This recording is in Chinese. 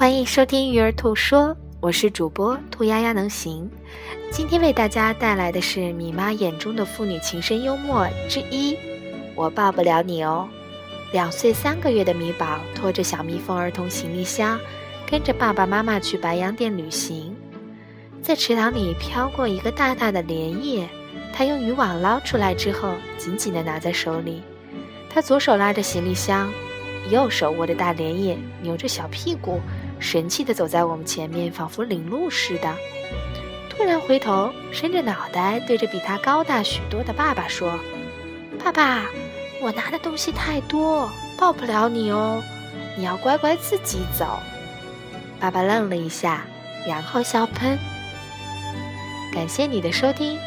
欢迎收听《育儿兔说》，我是主播兔丫丫能行。今天为大家带来的是米妈眼中的父女情深幽默之一。我抱不了你哦。两岁三个月的米宝拖着小蜜蜂儿童行李箱，跟着爸爸妈妈去白洋淀旅行。在池塘里飘过一个大大的莲叶，他用渔网捞出来之后，紧紧地拿在手里。他左手拉着行李箱，右手握着大莲叶，扭着小屁股。神气地走在我们前面，仿佛领路似的。突然回头，伸着脑袋对着比他高大许多的爸爸说：“爸爸，我拿的东西太多，抱不了你哦，你要乖乖自己走。”爸爸愣了一下，然后笑喷。感谢你的收听。